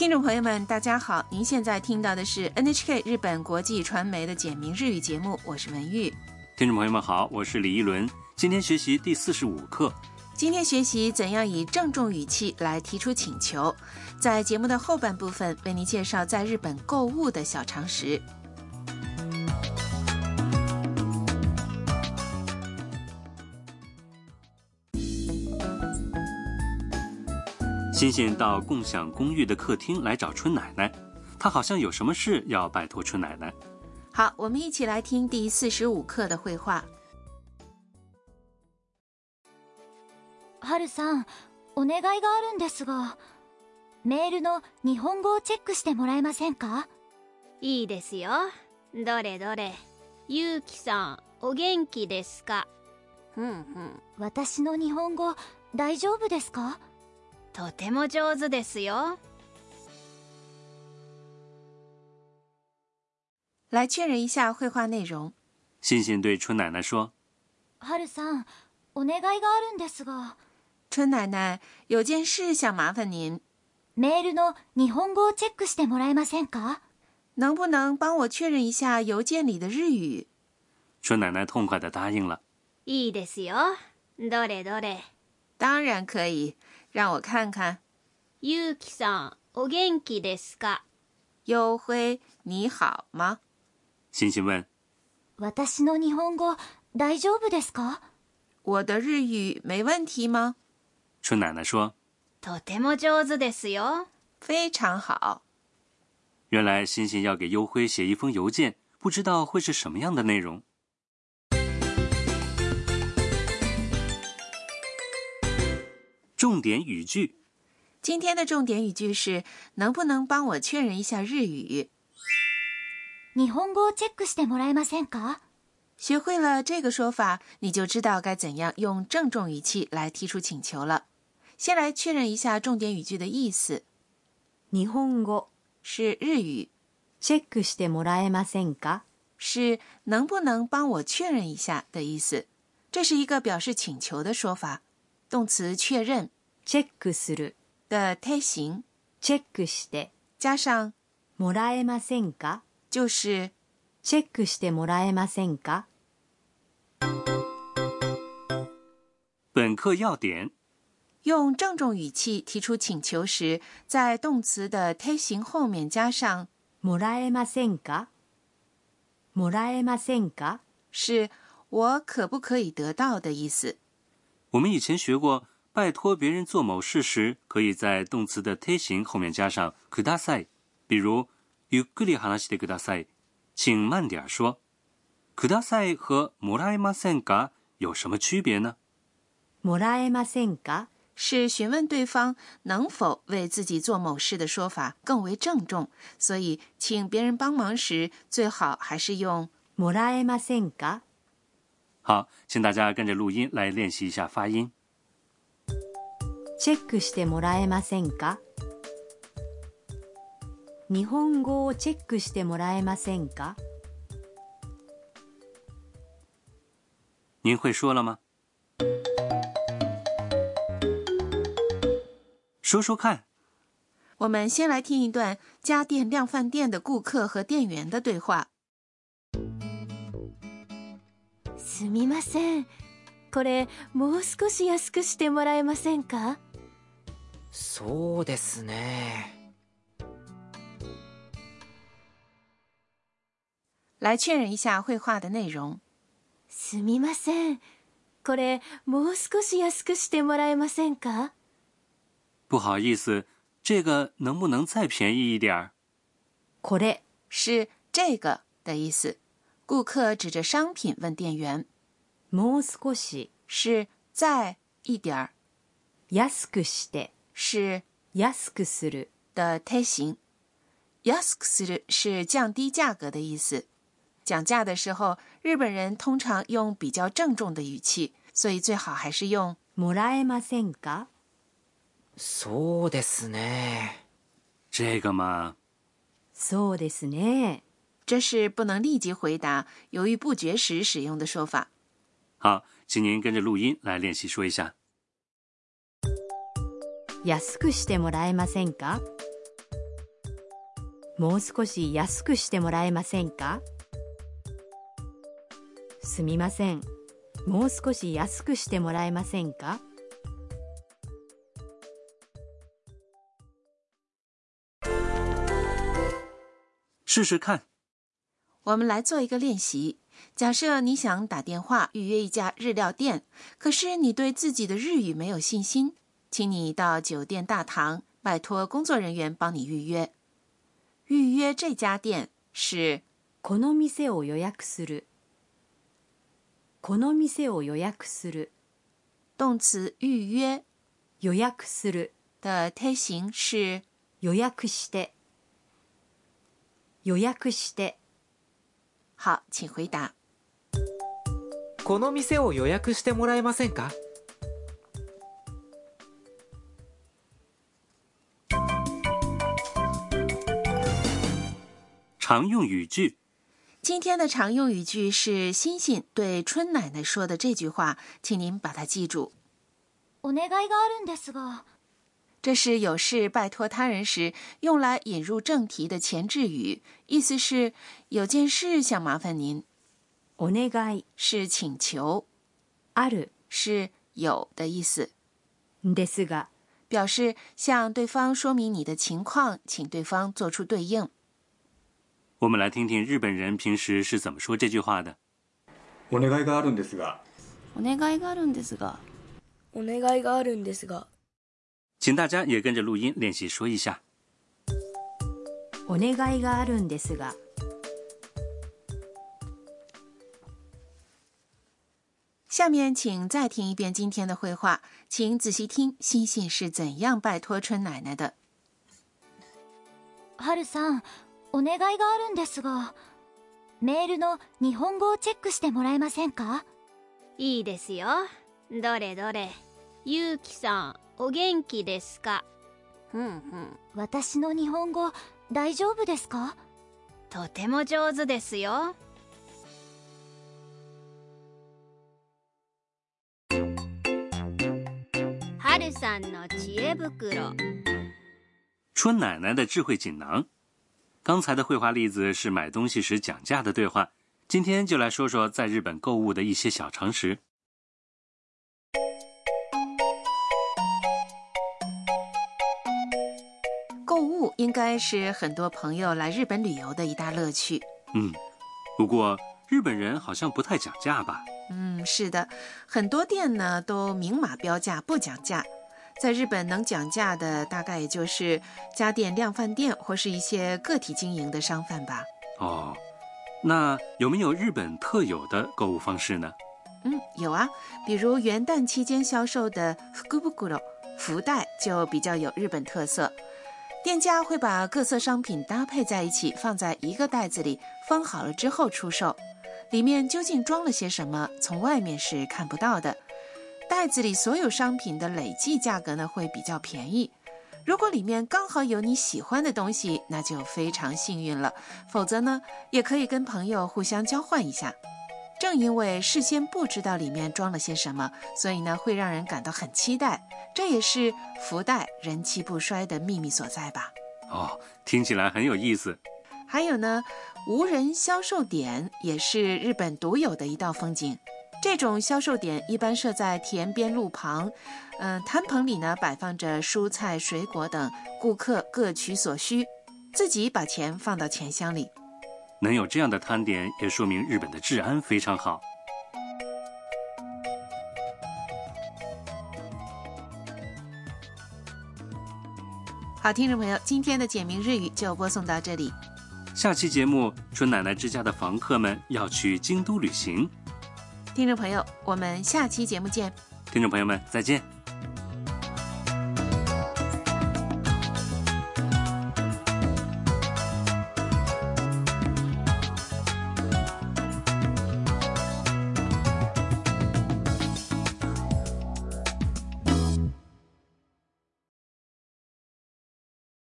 听众朋友们，大家好！您现在听到的是 NHK 日本国际传媒的简明日语节目，我是文玉。听众朋友们好，我是李一伦。今天学习第四十五课。今天学习怎样以郑重语气来提出请求。在节目的后半部分，为您介绍在日本购物的小常识。星星到共享公寓的客厅来找春奶奶，她好像有什么事要拜托春奶奶。好，我们一起来听第四十五课的绘画。ハルさん、お願いがあるんですが、メールの日本語をチェックしてもらえませんか？いいですよ。どれどれ。ゆうきさん、お元気ですか？うんうん。私の日本語大丈夫ですか？とても上手ですよ。来确认一下绘画内容。欣欣对春奶奶说：“春奶奶，有件事想麻烦您，メールの日本語をチェックしてもらえませんか？”能不能帮我确认一下邮件里的日语？春奶奶痛快地答应了：“いいですよ。どれどれ。当然可以。”让我看看，ゆうきさん、お元気ですか？优辉，你好吗？星星问。私の日本語大丈夫ですか？我的日语没问题吗？春奶奶说。とても上手ですよ。非常好。原来星星要给优辉写一封邮件，不知道会是什么样的内容。重点语句，今天的重点语句是：能不能帮我确认一下日语？日本語チェックしてもらえませんか？学会了这个说法，你就知道该怎样用郑重语气来提出请求了。先来确认一下重点语句的意思。日本语是日语，チェックしてもらえませんか？是能不能帮我确认一下的意思。这是一个表示请求的说法。动词确认 check する的泰形 check して加上もらえませんか，就是 check してもらえませんか。本课要点：用郑重语气提出请求时，在动词的泰形后面加上もらえませんか。もらえませんか，是我可不可以得到的意思。我们以前学过，拜托别人做某事时，可以在动词的推形后面加上ください。比如，ゆっくり話してください，请慢点儿说。ください和もらえませんか有什么区别呢？もらえませんか是询问对方能否为自己做某事的说法更为郑重，所以请别人帮忙时，最好还是用もらえませんか。好，请大家跟着录音来练习一下发音。チェックしてもらえませんか？日本語をチェックしてもらえませんか？您会说了吗？说说看。我们先来听一段家电量饭店的顾客和店员的对话。すみませんこれもう少し安くしてもらえませんかそうですねすみません。これもう少し安くしてもらえませんか？不好意思，这个能不能再便宜一点これ是这个的意思。顾客指着商品问店员。もう少し是再一点儿，安くして是安くする的类型。安くする是降低价格的意思。讲价的时候，日本人通常用比较郑重的语气，所以最好还是用もらいますか？そうですね。这个嘛，そうですね。这是不能立即回答，犹豫不决时使用的说法。好，请您跟着录音来练习说一下。安くしてもらえませんか。もう少し安くしてもらえませんか。すみません。もう少し安くしてもらえませんか。试试看。我们来做一个练习。假设你想打电话预约一家日料店，可是你对自己的日语没有信心，请你到酒店大堂，拜托工作人员帮你预约。预约这家店是この店を予約する。この店を予約する。动词预约予約する的泰形是予約して。予約して。好，请回答。この店を予約してもらえませんか？常用语句。今天的常用语句是星星对春奶奶说的这句话，请您把它记住。お願いがあるんですが。这是有事拜托他人时用来引入正题的前置语，意思是“有件事想麻烦您”。お願い是请求，ある是有的意思。ですが表示向对方说明你的情况，请对方做出对应。我们来听听日本人平时是怎么说这句话的。お願いがあるんですが。お願いがあるんですが。お願いがあるんですが。请大家也跟着录音练习说一下。お願いがあるんですが。下面请再听一遍今天的会话，请仔细听，星星是怎样拜托春奶奶的。春さん、お願いがあるんですが、メールの日本語をチェックしてもらえませんか？いいですよ。どれどれ、ゆうきさん。お元気ですかうんうん私の日本語大丈夫ですかとても上手ですよ春さんの知恵袋春奶奶的智慧锦囊刚才的绘画例子是买东西时讲价的对话今天就来说说在日本购物的一些小常识应该是很多朋友来日本旅游的一大乐趣。嗯，不过日本人好像不太讲价吧？嗯，是的，很多店呢都明码标价，不讲价。在日本能讲价的，大概也就是家电量贩店或是一些个体经营的商贩吧。哦，那有没有日本特有的购物方式呢？嗯，有啊，比如元旦期间销售的福布咕罗福袋就比较有日本特色。店家会把各色商品搭配在一起，放在一个袋子里，封好了之后出售。里面究竟装了些什么，从外面是看不到的。袋子里所有商品的累计价格呢，会比较便宜。如果里面刚好有你喜欢的东西，那就非常幸运了；否则呢，也可以跟朋友互相交换一下。正因为事先不知道里面装了些什么，所以呢会让人感到很期待，这也是福袋人气不衰的秘密所在吧？哦，听起来很有意思。还有呢，无人销售点也是日本独有的一道风景。这种销售点一般设在田边、路旁，嗯，摊棚里呢摆放着蔬菜、水果等，顾客各取所需，自己把钱放到钱箱里。能有这样的摊点，也说明日本的治安非常好。好，听众朋友，今天的简明日语就播送到这里。下期节目，春奶奶之家的房客们要去京都旅行。听众朋友，我们下期节目见。听众朋友们，再见。